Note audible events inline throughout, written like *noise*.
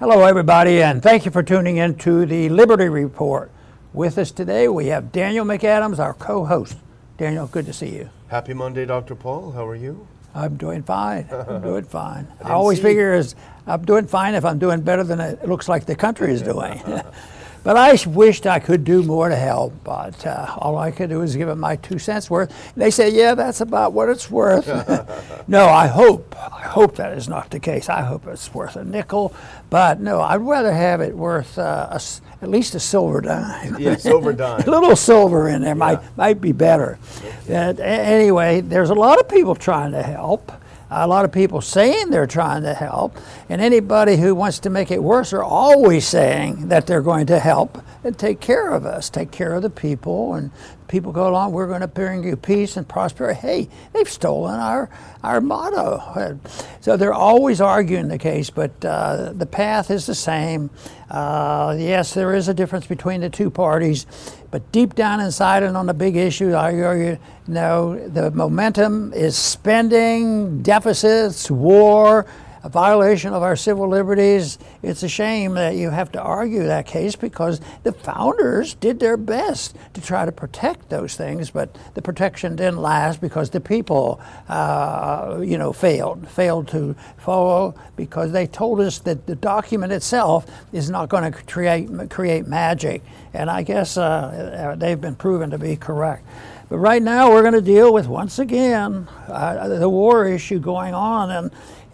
Hello, everybody, and thank you for tuning in to the Liberty Report. With us today, we have Daniel McAdams, our co host. Daniel, good to see you. Happy Monday, Dr. Paul. How are you? I'm doing fine. *laughs* I'm doing fine. I, I always figure is I'm doing fine if I'm doing better than it looks like the country is doing. *laughs* *laughs* But I wished I could do more to help, but uh, all I could do was give it my two cents worth. And They say, yeah, that's about what it's worth. *laughs* no, I hope, I hope that is not the case. I hope it's worth a nickel, but no, I'd rather have it worth uh, a, at least a silver dime. Yeah, silver *laughs* dime. a little silver in there yeah. might might be better. Okay. anyway, there's a lot of people trying to help a lot of people saying they're trying to help, and anybody who wants to make it worse are always saying that they're going to help and take care of us, take care of the people, and people go along, we're going to bring you peace and prosperity. Hey, they've stolen our, our motto. *laughs* So they're always arguing the case, but uh, the path is the same. Uh, yes, there is a difference between the two parties, but deep down inside and on the big issue, I argue, no, the momentum is spending, deficits, war, a violation of our civil liberties. It's a shame that you have to argue that case because the founders did their best to try to protect those things, but the protection didn't last because the people, uh, you know, failed, failed to follow because they told us that the document itself is not going to create create magic, and I guess uh, they've been proven to be correct. But right now, we're going to deal with once again uh, the war issue going on and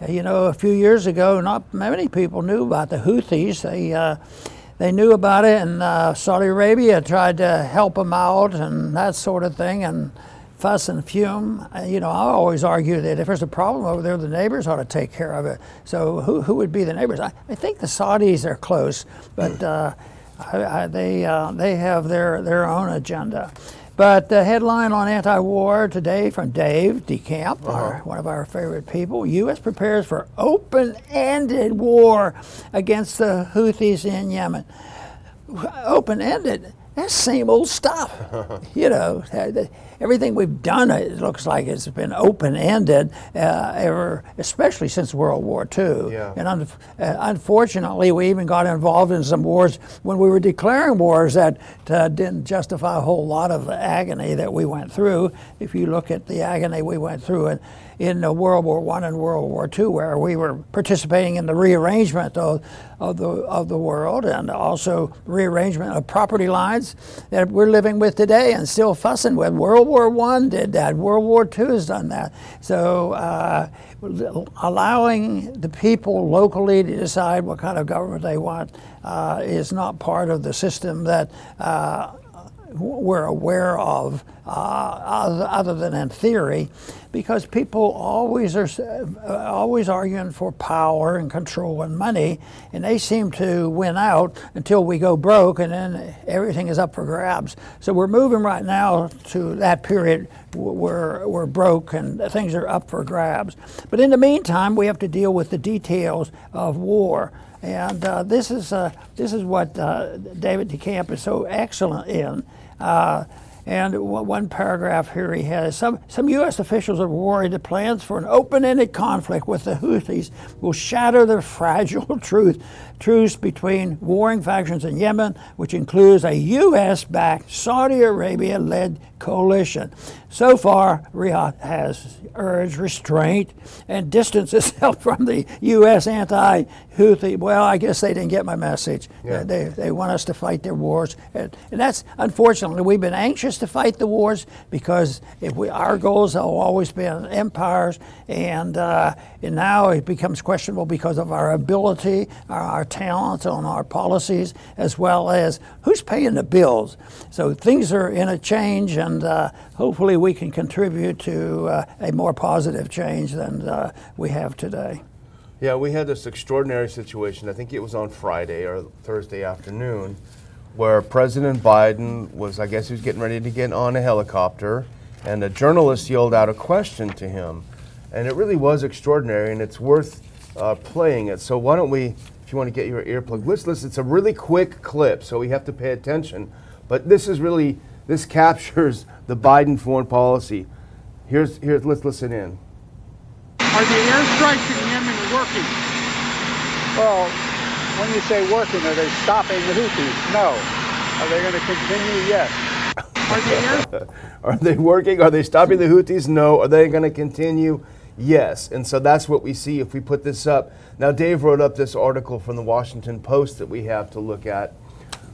you know, a few years ago, not many people knew about the Houthis. They uh, they knew about it, and uh, Saudi Arabia tried to help them out and that sort of thing, and fuss and fume. Uh, you know, I always argue that if there's a problem over there, the neighbors ought to take care of it. So who, who would be the neighbors? I, I think the Saudis are close, but uh, I, I, they uh, they have their their own agenda. But the headline on anti-war today from Dave DeCamp, uh-huh. our, one of our favorite people, U.S. prepares for open-ended war against the Houthis in Yemen. Open-ended. That's same old stuff. *laughs* you know, everything we've done, it looks like it's been open ended, uh, ever, especially since World War II. Yeah. And un- uh, unfortunately, we even got involved in some wars when we were declaring wars that uh, didn't justify a whole lot of the agony that we went through. If you look at the agony we went through in, in World War One and World War II, where we were participating in the rearrangement of, of the of the world and also rearrangement of property lines that we're living with today and still fussing with. World War One did that. World War II has done that. So uh, allowing the people locally to decide what kind of government they want uh, is not part of the system that. We're aware of uh, other than in theory because people always are uh, always arguing for power and control and money and they seem to win out until we go broke and then everything is up for grabs so we're moving right now to that period where we're broke and things are up for grabs but in the meantime we have to deal with the details of war and uh, this is uh, this is what uh, David DeCamp is so excellent in. Uh, and one paragraph here he has some, some U.S. officials are worried that plans for an open ended conflict with the Houthis will shatter the *laughs* fragile truth, truce between warring factions in Yemen, which includes a U.S. backed Saudi Arabia led coalition. So far, Riyadh has urged restraint and distance *laughs* itself from the U.S. anti Houthi. Well, I guess they didn't get my message. Yeah. They, they want us to fight their wars. And, and that's unfortunately, we've been anxious to fight the wars because if we, our goals have always been empires, and, uh, and now it becomes questionable because of our ability, our, our talents, on our policies, as well as who's paying the bills. So things are in a change, and uh, hopefully we can contribute to uh, a more positive change than uh, we have today. Yeah, we had this extraordinary situation. I think it was on Friday or Thursday afternoon, where President Biden was, I guess he was getting ready to get on a helicopter, and a journalist yelled out a question to him. And it really was extraordinary, and it's worth uh, playing it. So, why don't we, if you want to get your earplug, let's listen. It's a really quick clip, so we have to pay attention. But this is really, this *laughs* captures the Biden foreign policy. Here's, here's let's listen in. Are the airstrikes in Yemen working? Well, when you say working, are they stopping the Houthis? No. Are they going to continue? Yes. Are they, *laughs* are they working? Are they stopping the Houthis? No. Are they going to continue? Yes. And so that's what we see if we put this up. Now, Dave wrote up this article from the Washington Post that we have to look at.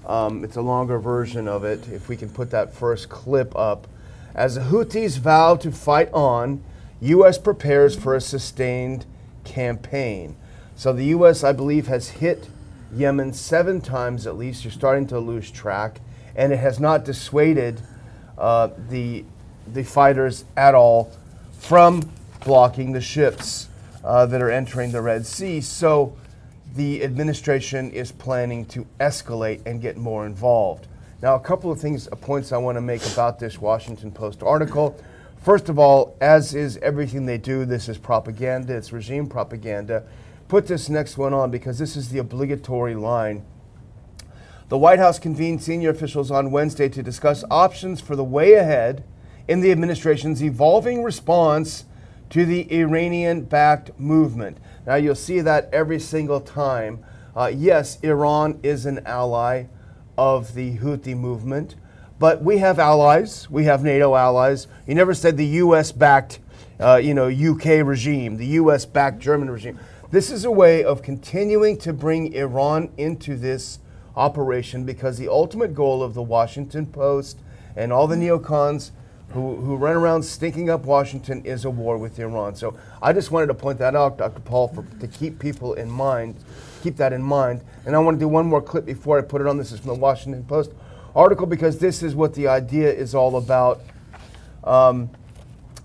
Um, it's a longer version of it. If we can put that first clip up. As the Houthis vow to fight on, U.S. prepares for a sustained campaign. So the U.S., I believe, has hit Yemen seven times at least. You're starting to lose track, and it has not dissuaded uh, the the fighters at all from blocking the ships uh, that are entering the Red Sea. So the administration is planning to escalate and get more involved. Now, a couple of things, uh, points I want to make about this Washington Post article. First of all, as is everything they do, this is propaganda, it's regime propaganda. Put this next one on because this is the obligatory line. The White House convened senior officials on Wednesday to discuss options for the way ahead in the administration's evolving response to the Iranian backed movement. Now, you'll see that every single time. Uh, yes, Iran is an ally of the Houthi movement, but we have allies. We have NATO allies. You never said the U.S. backed, uh, you know, UK regime, the U.S. backed German regime. This is a way of continuing to bring Iran into this operation because the ultimate goal of the Washington Post and all the neocons who, who run around stinking up Washington is a war with Iran. So I just wanted to point that out, Dr. Paul, for, to keep people in mind, keep that in mind. And I want to do one more clip before I put it on. This is from the Washington Post article because this is what the idea is all about. Um,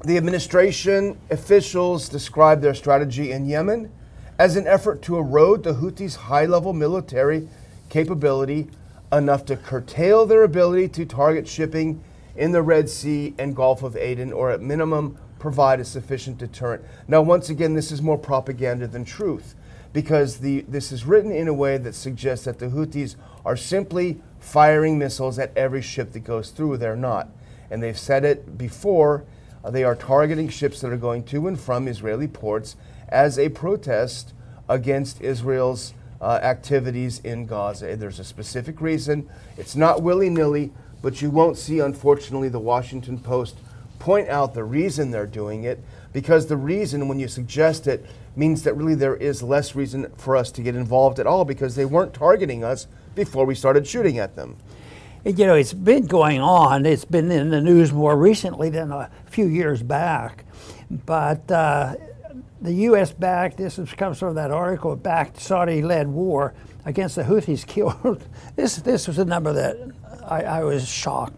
the administration officials describe their strategy in Yemen as an effort to erode the Houthis' high level military capability enough to curtail their ability to target shipping in the Red Sea and Gulf of Aden, or at minimum, provide a sufficient deterrent. Now, once again, this is more propaganda than truth because the, this is written in a way that suggests that the Houthis are simply firing missiles at every ship that goes through. They're not. And they've said it before. Uh, they are targeting ships that are going to and from Israeli ports as a protest against Israel's uh, activities in Gaza. There's a specific reason. It's not willy nilly but you won't see, unfortunately, the Washington Post point out the reason they're doing it because the reason, when you suggest it, means that really there is less reason for us to get involved at all because they weren't targeting us before we started shooting at them. You know, it's been going on. It's been in the news more recently than a few years back. But uh, the U.S. backed, this comes from that article, backed Saudi led war against the Houthis *laughs* killed. this, this was a number that I, I was shocked.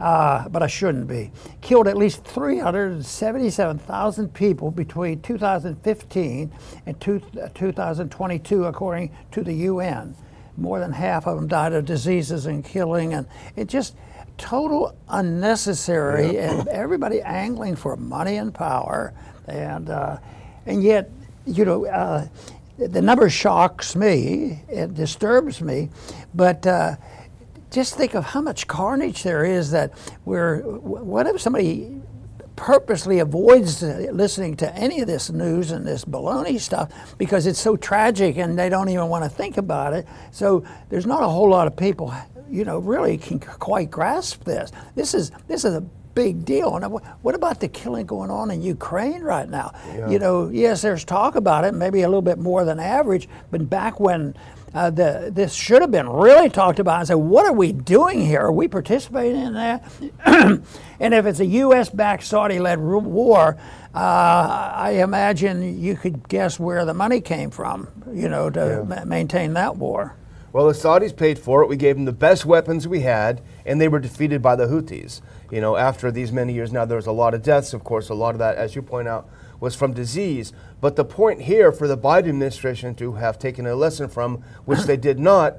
Uh, but I shouldn't be. Killed at least 377,000 people between 2015 and two, uh, 2022, according to the UN. More than half of them died of diseases and killing, and it just total unnecessary, yeah. and everybody angling for money and power, and uh, and yet, you know. Uh, the number shocks me, it disturbs me, but uh, just think of how much carnage there is that we're, what if somebody purposely avoids listening to any of this news and this baloney stuff because it's so tragic and they don't even want to think about it. So there's not a whole lot of people, you know, really can quite grasp this. This is this is a big deal. And what about the killing going on in Ukraine right now? Yeah. You know, yes, there's talk about it, maybe a little bit more than average, but back when uh, the, this should have been really talked about and said, what are we doing here? Are we participating in that? *clears throat* and if it's a U.S. backed Saudi led war, uh, I imagine you could guess where the money came from, you know, to yeah. ma- maintain that war. Well, the Saudis paid for it. We gave them the best weapons we had, and they were defeated by the Houthis. You know, after these many years now, there was a lot of deaths, of course, a lot of that, as you point out, was from disease. But the point here for the Biden administration to have taken a lesson from, which they did not,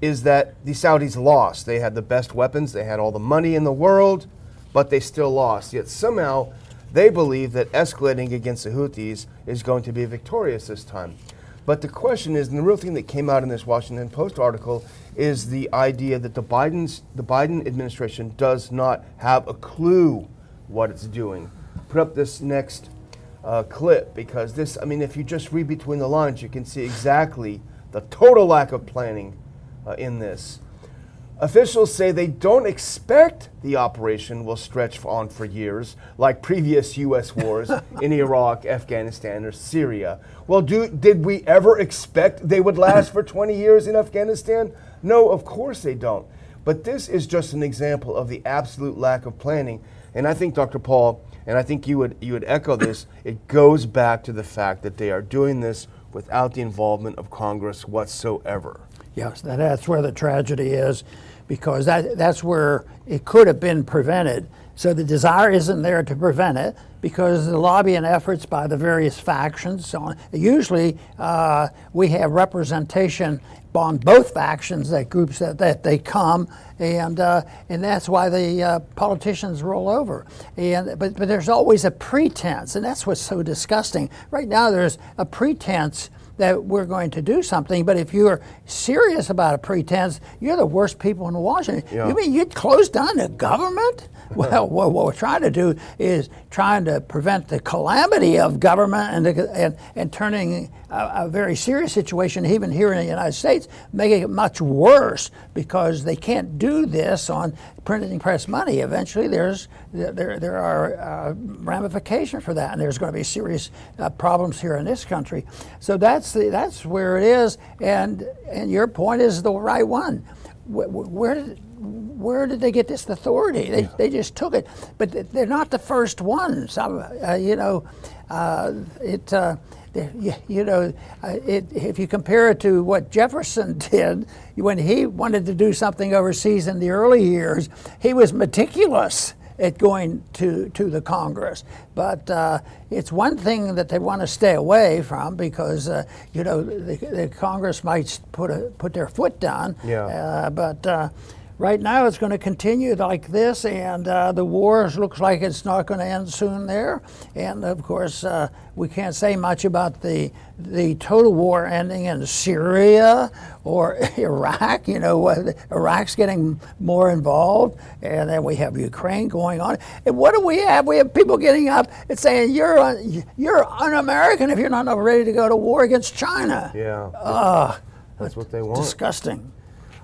is that the Saudis lost. They had the best weapons, they had all the money in the world, but they still lost. Yet somehow they believe that escalating against the Houthis is going to be victorious this time. But the question is, and the real thing that came out in this Washington Post article is the idea that the Biden's the Biden administration does not have a clue what it's doing. Put up this next uh, clip because this, I mean, if you just read between the lines, you can see exactly the total lack of planning uh, in this. Officials say they don't expect the operation will stretch on for years, like previous U.S. wars *laughs* in Iraq, Afghanistan, or Syria. Well, do, did we ever expect they would last for 20 years in Afghanistan? No, of course they don't. But this is just an example of the absolute lack of planning. And I think, Dr. Paul, and I think you would, you would echo this, it goes back to the fact that they are doing this without the involvement of Congress whatsoever. Yes, that's where the tragedy is because that, that's where it could have been prevented. So the desire isn't there to prevent it because the lobbying efforts by the various factions. So usually uh, we have representation on both factions, that groups that, that they come, and uh, and that's why the uh, politicians roll over. And but but there's always a pretense, and that's what's so disgusting. Right now, there's a pretense that we're going to do something. But if you're serious about a pretense, you're the worst people in Washington. Yeah. You mean you'd close down the government? *laughs* well, what, what, we're trying to do is trying to prevent the calamity of government and, and, and turning a, a, very serious situation, even here in the United States, making it much worse because they can't do this on printing press money. Eventually, there's there, there are uh, ramifications for that, and there's going to be serious uh, problems here in this country. So that's the, that's where it is, and and your point is the right one. Where, where did where did they get this authority? They, yeah. they just took it, but they're not the first ones. Uh, you know, uh, it. You know, uh, it, if you compare it to what Jefferson *laughs* did when he wanted to do something overseas in the early years, he was meticulous at going to, to the Congress. But uh, it's one thing that they want to stay away from because, uh, you know, the, the, Congress might put, a, put their foot down. Yeah. Uh, but uh, right now it's going to continue like this, and uh, the war looks like it's not going to end soon there. And of course, uh, we can't say much about the the total war ending in Syria or *laughs* Iraq. You know, Iraq's getting more involved, and then we have Ukraine going on. And what do we have? We have people getting up and saying you're un- you're un-American if you're not ready to go to war against China. Yeah. Uh, that's what they want. Disgusting.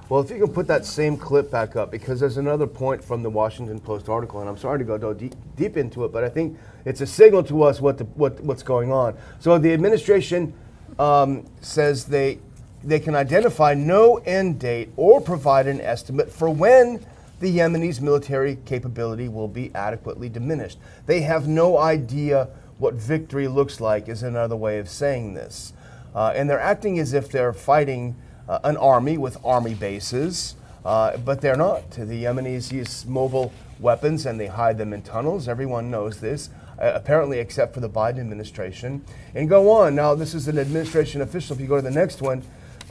Well, if you can put that same clip back up, because there's another point from the Washington Post article, and I'm sorry to go deep, deep into it, but I think it's a signal to us what, the, what what's going on. So the administration um, says they they can identify no end date or provide an estimate for when the Yemenis' military capability will be adequately diminished. They have no idea what victory looks like, is another way of saying this. Uh, and they're acting as if they're fighting uh, an army with army bases, uh, but they're not. The Yemenis use mobile weapons and they hide them in tunnels. Everyone knows this, uh, apparently, except for the Biden administration. And go on. Now, this is an administration official. If you go to the next one,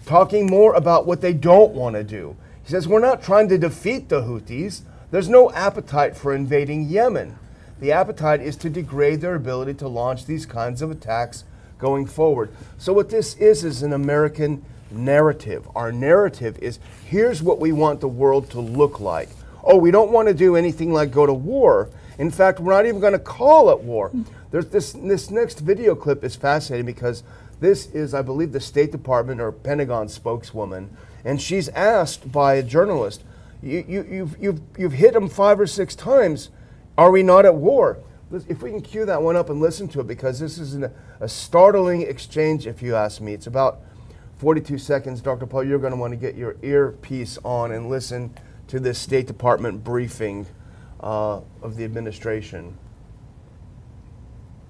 talking more about what they don't want to do. He says, We're not trying to defeat the Houthis. There's no appetite for invading Yemen. The appetite is to degrade their ability to launch these kinds of attacks going forward. So, what this is, is an American narrative. Our narrative is here's what we want the world to look like. Oh, we don't want to do anything like go to war. In fact, we're not even going to call it war. There's this this next video clip is fascinating because this is, I believe, the State Department or Pentagon spokeswoman, and she's asked by a journalist, you, you, you've, you've, you've hit them five or six times. Are we not at war? If we can cue that one up and listen to it, because this is an, a startling exchange, if you ask me. It's about 42 seconds, Dr. Paul, you're going to want to get your earpiece on and listen to this State Department briefing uh, of the administration.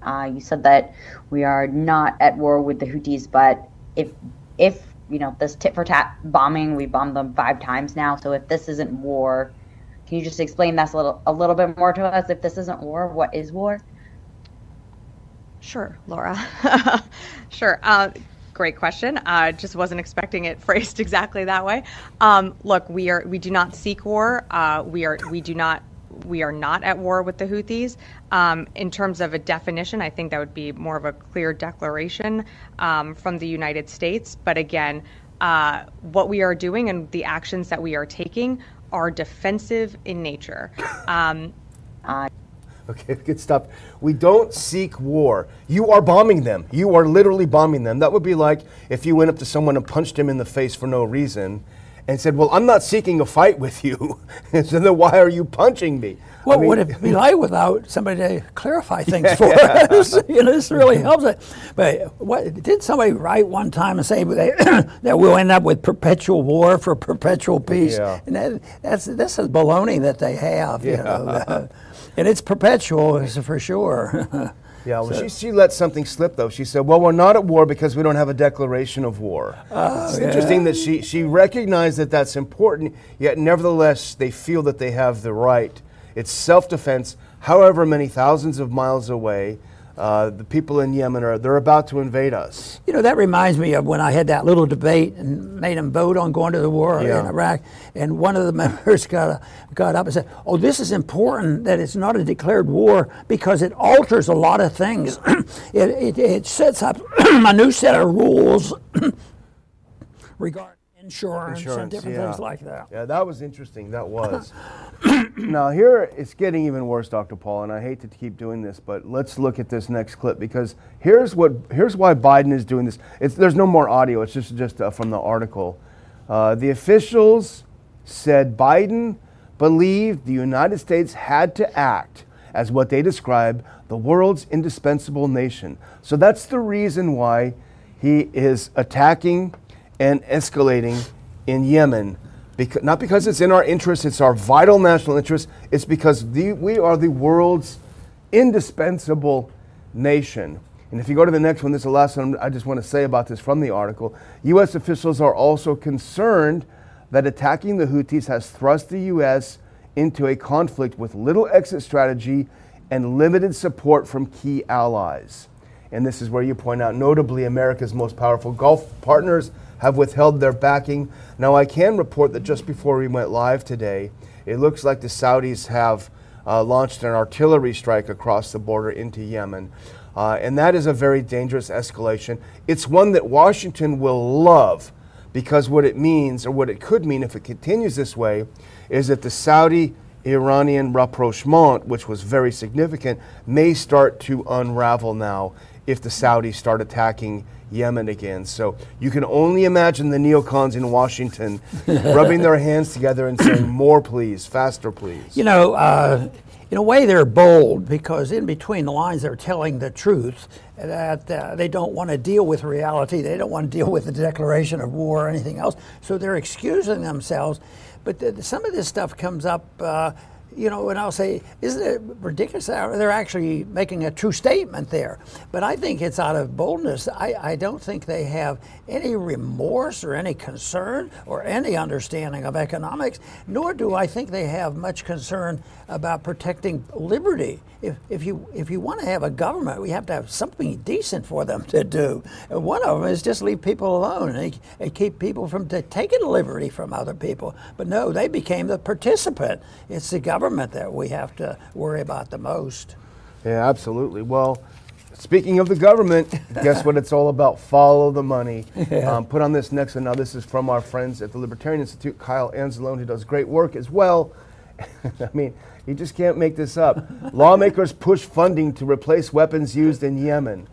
Uh, you said that we are not at war with the Houthis, but if if you know this tit for tat bombing, we bombed them five times now. So if this isn't war, can you just explain that a little a little bit more to us? If this isn't war, what is war? Sure, Laura. *laughs* sure. Uh, great question. I uh, just wasn't expecting it *laughs* phrased exactly that way. Um, look, we are we do not seek war. Uh, we are we do not we are not at war with the Houthis. Um, in terms of a definition, I think that would be more of a clear declaration um, from the United States. But again, uh, what we are doing and the actions that we are taking are defensive in nature. Um, *laughs* Okay, good stuff. We don't seek war. You are bombing them. You are literally bombing them. That would be like if you went up to someone and punched him in the face for no reason and said, Well, I'm not seeking a fight with you. *laughs* so then why are you punching me? What I mean, would it be like without somebody to clarify *laughs* things yeah. for us? you know, this really helps it. But what did somebody write one time and say *coughs* that we'll end up with perpetual war for perpetual peace? Yeah. And that, that's this is baloney that they have. Yeah. You know, and it's perpetual for sure. *laughs* Yeah, well, so, she, she let something slip though. She said, "Well, we're not at war because we don't have a declaration of war." Oh, it's yeah. interesting that she she recognized that that's important, yet nevertheless they feel that they have the right. It's self-defense, however many thousands of miles away. Uh, the people in Yemen are they're about to invade us. You know that reminds me of when I had that little debate and made them vote on going to the war yeah. in Iraq, and one of the *laughs* members got got up and said, "Oh, this is important that it's not a declared war because it alters a lot of things. *clears throat* it, it, it sets up *clears throat* a new set of rules *clears throat* regarding." Insurance, insurance, and different yeah. things like that. Yeah, that was interesting. That was. *coughs* now here it's getting even worse, Dr. Paul, and I hate to keep doing this, but let's look at this next clip because here's what here's why Biden is doing this. It's, there's no more audio. It's just just uh, from the article. Uh, the officials said Biden believed the United States had to act as what they describe the world's indispensable nation. So that's the reason why he is attacking and escalating in Yemen because, not because it's in our interest, it's our vital national interest, it's because the, we are the world's indispensable nation. And if you go to the next one, this is the last one I just want to say about this from the article. U.S. officials are also concerned that attacking the Houthis has thrust the U.S. into a conflict with little exit strategy and limited support from key allies. And this is where you point out, notably, America's most powerful Gulf partners have withheld their backing. Now, I can report that just before we went live today, it looks like the Saudis have uh, launched an artillery strike across the border into Yemen. Uh, and that is a very dangerous escalation. It's one that Washington will love because what it means, or what it could mean if it continues this way, is that the Saudi Iranian rapprochement, which was very significant, may start to unravel now if the Saudis start attacking Yemen again. So you can only imagine the neocons in Washington *laughs* rubbing their hands together and saying, more please, faster please. You know, uh, in a way, they're bold because in between the lines, they're telling the truth that uh, they don't want to deal with reality. They don't want to deal with the declaration of war or anything else. So they're excusing themselves. But the, some of this stuff comes up. Uh, you know, and I'll say, isn't it ridiculous? They're actually making a true statement there. But I think it's out of boldness. I, I don't think they have any remorse or any concern or any understanding of economics, nor do I think they have much concern about protecting liberty. If, if you if you want to have a government, we have to have something decent for them to do. And one of them is just leave people alone and, and keep people from taking liberty from other people. But no, they became the participant. It's the government that we have to worry about the most. Yeah, absolutely. Well, Speaking of the government, guess what it's all about? Follow the money. Yeah. Um, put on this next one. Now, this is from our friends at the Libertarian Institute, Kyle Anzalone, who does great work as well. *laughs* I mean, you just can't make this up. *laughs* Lawmakers push funding to replace weapons used in Yemen.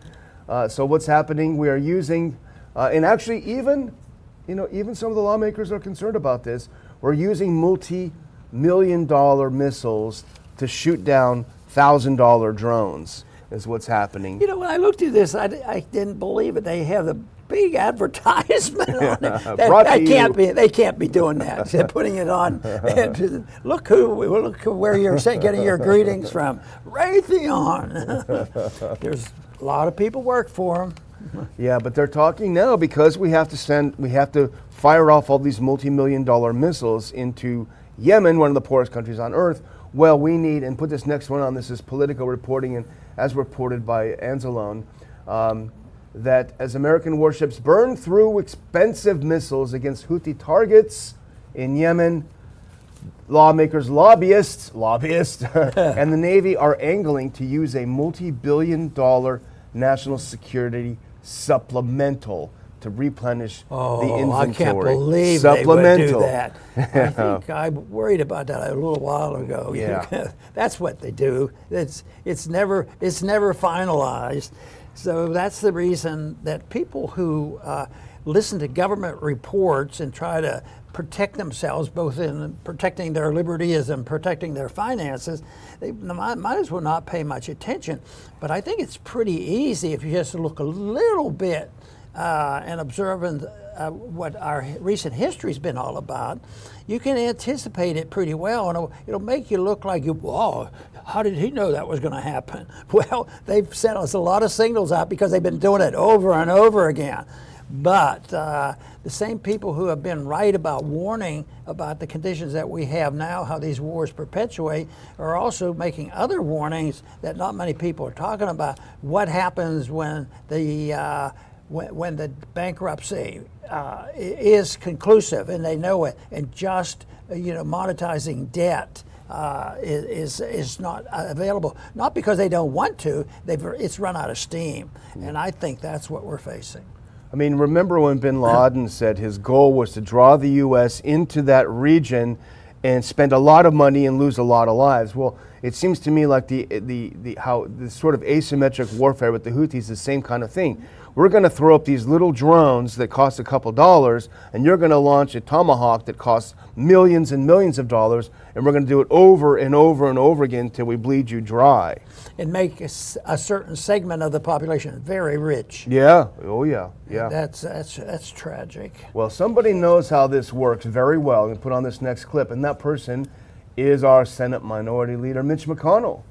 Uh, so what's happening? We are using, uh, and actually, even, you know, even some of the lawmakers are concerned about this. We're using multi-million dollar missiles to shoot down thousand dollar drones is what's happening. You know, when I looked at this, I, I didn't believe it. They have the big *laughs* advertisement on it. *laughs* that, that can't be. They can't be doing that. *laughs* They're putting it on. look who. Look where you're getting your greetings from. Raytheon. There's a lot of people work for them. yeah, but they're talking now because we have to send. We have to fire off all these multi-million dollar missiles into Yemen, one of the poorest countries on earth. Well, we need, and put this next one on. This is Politico reporting and as reported by Anzalone, um, that as American warships burn through expensive missiles against Houthi targets in Yemen, lawmakers, lobbyists, lobbyists, *laughs* *laughs* and the Navy are angling to use a multi billion dollar national security supplemental to replenish oh, the inventory. I can't believe they would do that. I *laughs* think I worried about that a little while ago. *laughs* Yeah. that's what they do. It's it's never it's never finalized. So that's the reason that people who uh, listen to government reports and try to protect themselves, both in protecting their liberties and protecting their finances, they might, might, as well not pay much attention. But I think it's pretty easy if you just look a little bit uh, and observing uh, what our recent history's been all about. You can anticipate it pretty well, and it'll, it'll make you look like you, oh, how did he know that was going to happen? *laughs* Well, they've sent us a lot of signals out because they've been doing it over and over again. But uh, the same people who have been right about warning about the conditions that we have now, how these wars perpetuate, are also making other warnings that not many people are talking about. What happens when the uh, when, when, the bankruptcy uh, is conclusive and they know it, and just you know monetizing debt. Uh, is is not available. Not because they don't want to. They've it's run out of steam, and I think that's what we're facing. I mean, remember when bin Laden *laughs* said his goal was to draw the U.S. into that region and spend a lot of money and lose a lot of lives? Well, it seems to me like the, the, the, how the sort of asymmetric warfare with the Houthis is the same kind of thing we're going to throw up these little drones that cost a couple dollars, and you're going to launch a Tomahawk that costs millions and millions of dollars, and we're going to do it over and over and over again until we bleed you dry. And make a, a, certain segment of the population very rich. Yeah. Oh, yeah. Yeah. That's that's that's tragic. Well, somebody knows how this works very well. And put on this next clip, and that person is our Senate Minority Leader Mitch McConnell.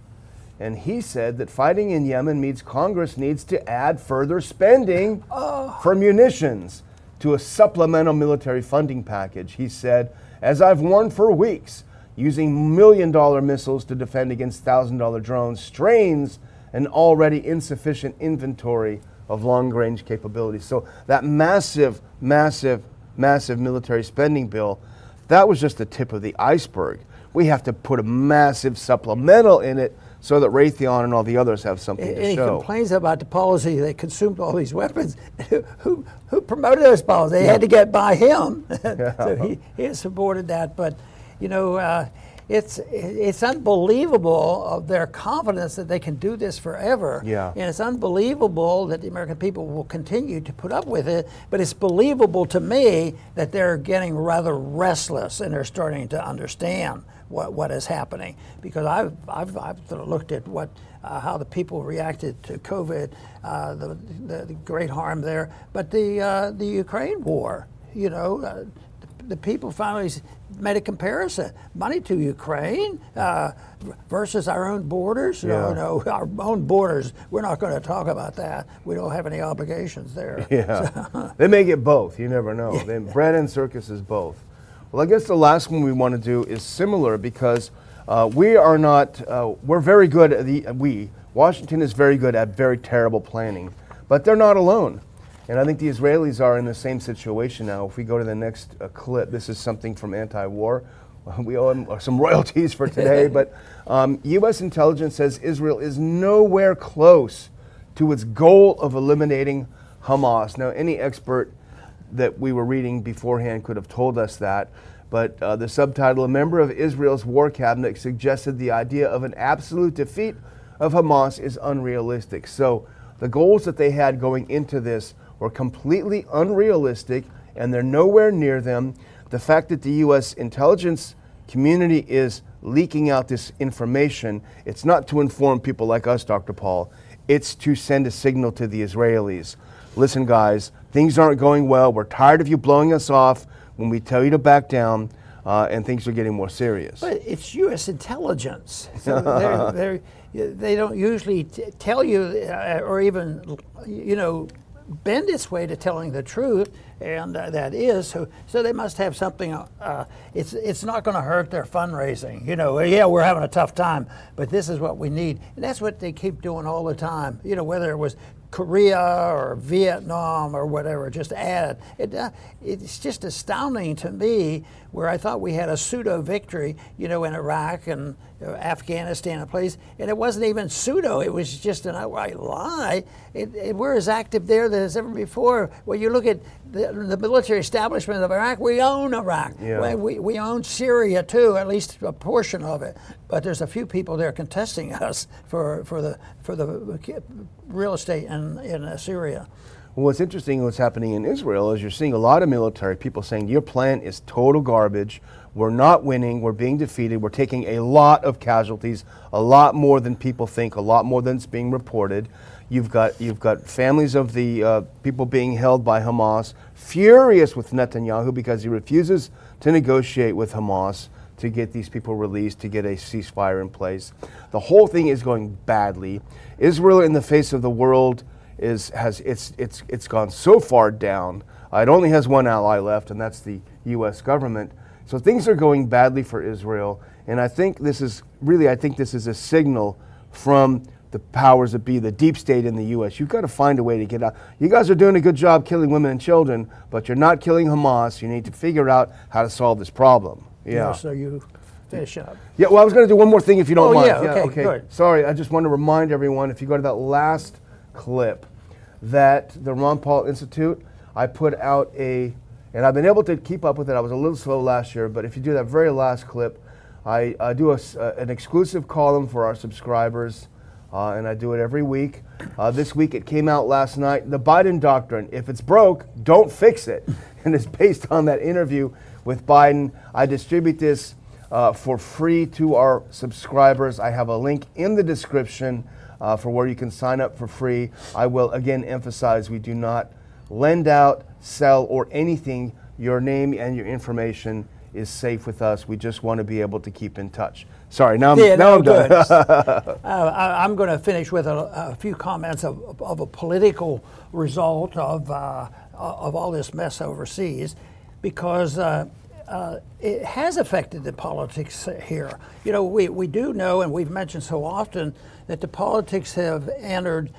And he said that fighting in Yemen means Congress needs to add further spending *laughs* oh. for munitions to a supplemental military funding package. He said, as I've warned for weeks, using million dollar missiles to defend against thousand dollar drones strains an already insufficient inventory of long range capabilities. So, that massive, massive, massive military spending bill, that was just the tip of the iceberg. We have to put a massive supplemental in it so that Raytheon and all the others have something and, to and show. And he complains about the policy they consumed all these weapons. *laughs* who who promoted those policies? They yeah. had to get by him, *laughs* yeah. so he, he supported that. But you know. Uh, it's it's unbelievable of their confidence that they can do this forever. Yeah. And it's unbelievable that the American people will continue to put up with it. But it's believable to me that they're getting rather restless and they're starting to understand what, what is happening. Because I've, I've, I've looked at what, uh, how the people reacted to COVID, uh, the, the, the, great harm there, but the, uh, the Ukraine war, you know, uh, the people finally made a comparison money to Ukraine uh, versus our own borders. Yeah. No, no, *laughs* our own borders. We're not going to talk about that. We don't have any obligations there. Yeah, so. *laughs* they make it both. You never know. Yeah. They, bread and circus is both. Well, I guess the last one we want to do is similar because uh, we are not, uh, we're very good at the, we, Washington is very good at very terrible planning, but they're not alone. And I think the Israelis are in the same situation now. If we go to the next uh, clip, this is something from anti war. *laughs* We owe them some royalties for today, *laughs* but um, U.S. intelligence says Israel is nowhere close to its goal of eliminating Hamas. Now, any expert that we were reading beforehand could have told us that. But uh, the subtitle, A Member of Israel's War Cabinet suggested the idea of an absolute defeat of Hamas is unrealistic. So the goals that they had going into this were completely unrealistic and they're nowhere near them. The fact that the U.S. intelligence community is leaking out this information, it's not to inform people like us, Dr. Paul, it's to send a signal to the Israelis. Listen, guys, things aren't going well. We're tired of you blowing us off when we tell you to back down, uh, and things are getting more serious. But it's U.S. intelligence. So they're, *laughs* they're, they do not usually t- tell you uh, or even, you know, bend its way to telling the truth, and uh, that is so. So they must have something. Uh, it's it's not going to hurt their fundraising. You know, yeah, we're having a tough time, but this is what we need, and that's what they keep doing all the time. You know, whether it was Korea or Vietnam or whatever, just add it. Uh, it's just astounding to me where I thought we had a pseudo victory, you know, in Iraq and uh, Afghanistan and place, and it wasn't even pseudo. It was just an outright lie. It, it, we're as active there as ever before. When you look at the, the military establishment of Iraq, we own Iraq. Yeah. We, we own Syria too, at least a portion of it. But there's a few people there contesting *laughs* us for, for the for the real estate in in uh, Syria. Well, what's interesting, what's happening in Israel is you're seeing a lot of military people saying your plan is total garbage. We're not winning. We're being defeated. We're taking a lot of casualties, a lot more than people think, a lot more than it's being reported. You've got you've got families of the uh, people being held by Hamas furious with Netanyahu because he refuses to negotiate with Hamas to get these people released, to get a ceasefire in place. The whole thing is going badly. Israel, in the face of the world, is has it's it's it's gone so far down. Uh, it only has one ally left, and that's the U.S. government. So things are going badly for Israel, and I think this is really I think this is a signal from the powers that be, the deep state in the U.S. You've got to find a way to get out. You guys are doing a good job killing women and children, but you're not killing Hamas. You need to figure out how to solve this problem. Yeah. so you finish up. Yeah. Well, I was going to do one more thing if you don't oh, mind. Yeah. Okay. Yeah, okay. Good. Sorry. I just want to remind everyone if you go to that last clip that the Ron Paul Institute, I put out a, and I've been able to keep up with it. I was a little slow last year, but if you do that very last clip, I, I do a, uh, an exclusive column for our subscribers, uh, and I do it every week. Uh, this week it came out last night. The Biden Doctrine if it's broke, don't fix it. *laughs* And it's based on that interview with Biden. I distribute this uh, for free to our subscribers. I have a link in the description uh, for where you can sign up for free. I will again emphasize we do not lend out, sell, or anything. Your name and your information is safe with us. We just want to be able to keep in touch. Sorry, now I'm, yeah, now no, I'm done. *laughs* uh, I, am going to finish with a, a few comments of, of, a political result of, uh, of all this mess overseas because uh, uh, it has affected the politics here. You know, we, we do know, and we've mentioned so often, that the politics have entered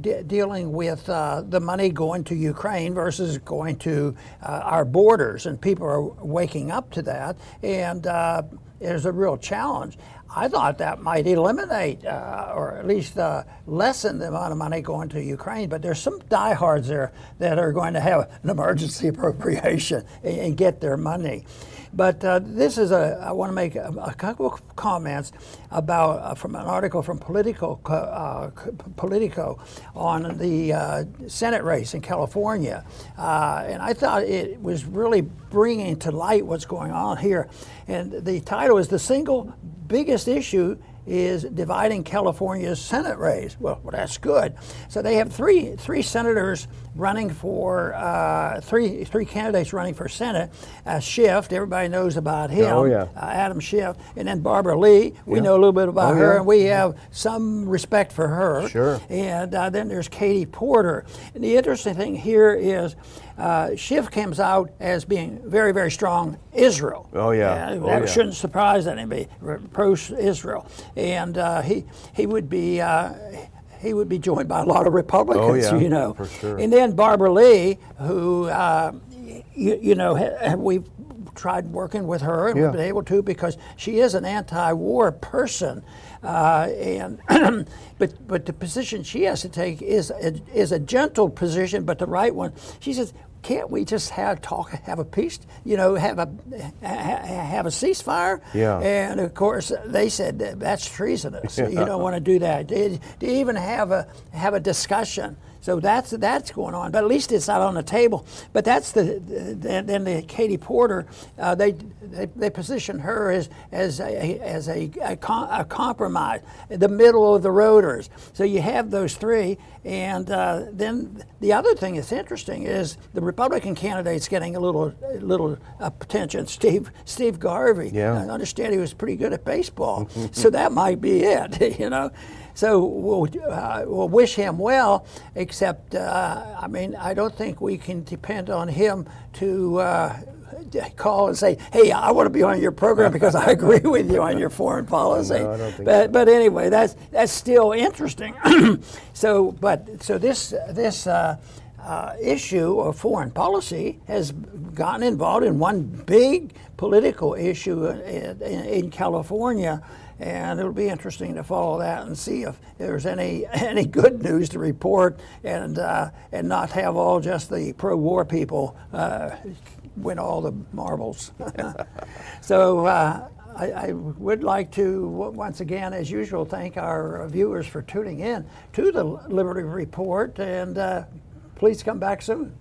de- dealing with uh, the money going to Ukraine versus going to uh, our borders, and people are waking up to that, and uh, there's a real challenge. I thought that might eliminate uh, or at least uh, lessen the amount of money going to Ukraine, but there's some diehards there that are going to have an emergency *laughs* appropriation and, and get their money. But uh, this is a, I want to make a, a couple of comments about, uh, from an article from Politico, uh, Politico on the uh, Senate race in California. And I thought it was really bringing to light what's going on here. And the title is The Single Biggest Issue is dividing California's Senate race. Well, well, that's good. So they have three three senators running for uh, three three candidates running for Senate. Uh, Schiff, everybody knows about him. Oh yeah. Uh, Adam Schiff, and then Barbara Lee. We yeah. know a little bit about oh, her, yeah. and we have some respect for her. Sure. And uh, then there's Katie Porter. And the interesting thing here is. Uh, Schiff comes out as being very, very strong Israel. Oh yeah, oh, that yeah. shouldn't surprise anybody. Pro Israel, and uh, he he would be. Uh, he would be joined by a lot of Republicans, oh, yeah, you know. For sure. And then Barbara Lee, who, uh, you, you, know, we've tried working with her and yeah. we've been able to because she is an anti-war person. Uh, and *clears throat* but but the position she has to take is a, is a gentle position, but the right one. She says can't we just have talk, have a peace, you know, have a have a ceasefire? Yeah. And of course, they said that that's treasonous. *laughs* Yeah. You don't want to do that. To, to even have a have a discussion. So that's that's going on, but at least it's not on the table. But that's the then the, Katie Porter. Uh, they, they, they position her as as a as a, a, a, compromise, the middle of the roaders. So you have those three, and uh, then the other thing that's interesting is the Republican candidate's getting a little a little attention. Steve Steve Garvey. Yeah. I understand he was pretty good at baseball, *laughs* so that might be it. *laughs* You know. So we'll, uh, we'll wish him well, except, uh, I mean, I don't think we can depend on him to, uh, call and say, "Hey, I want to be on your program because I agree with you on your foreign policy." *laughs* No, I don't think but so. but anyway, that's that's still interesting. *clears throat* so, but so this this. Uh, uh, issue of foreign policy has gotten involved in one big political issue in, in, in California, and it'll be interesting to follow that and see if there's any *laughs* any good news to report, and uh, and not have all just the pro-war people uh, win all the marbles. *laughs* so. Uh, I, I, would like to once again, as usual, thank our viewers for tuning in to the Liberty Report, and uh, please come back soon.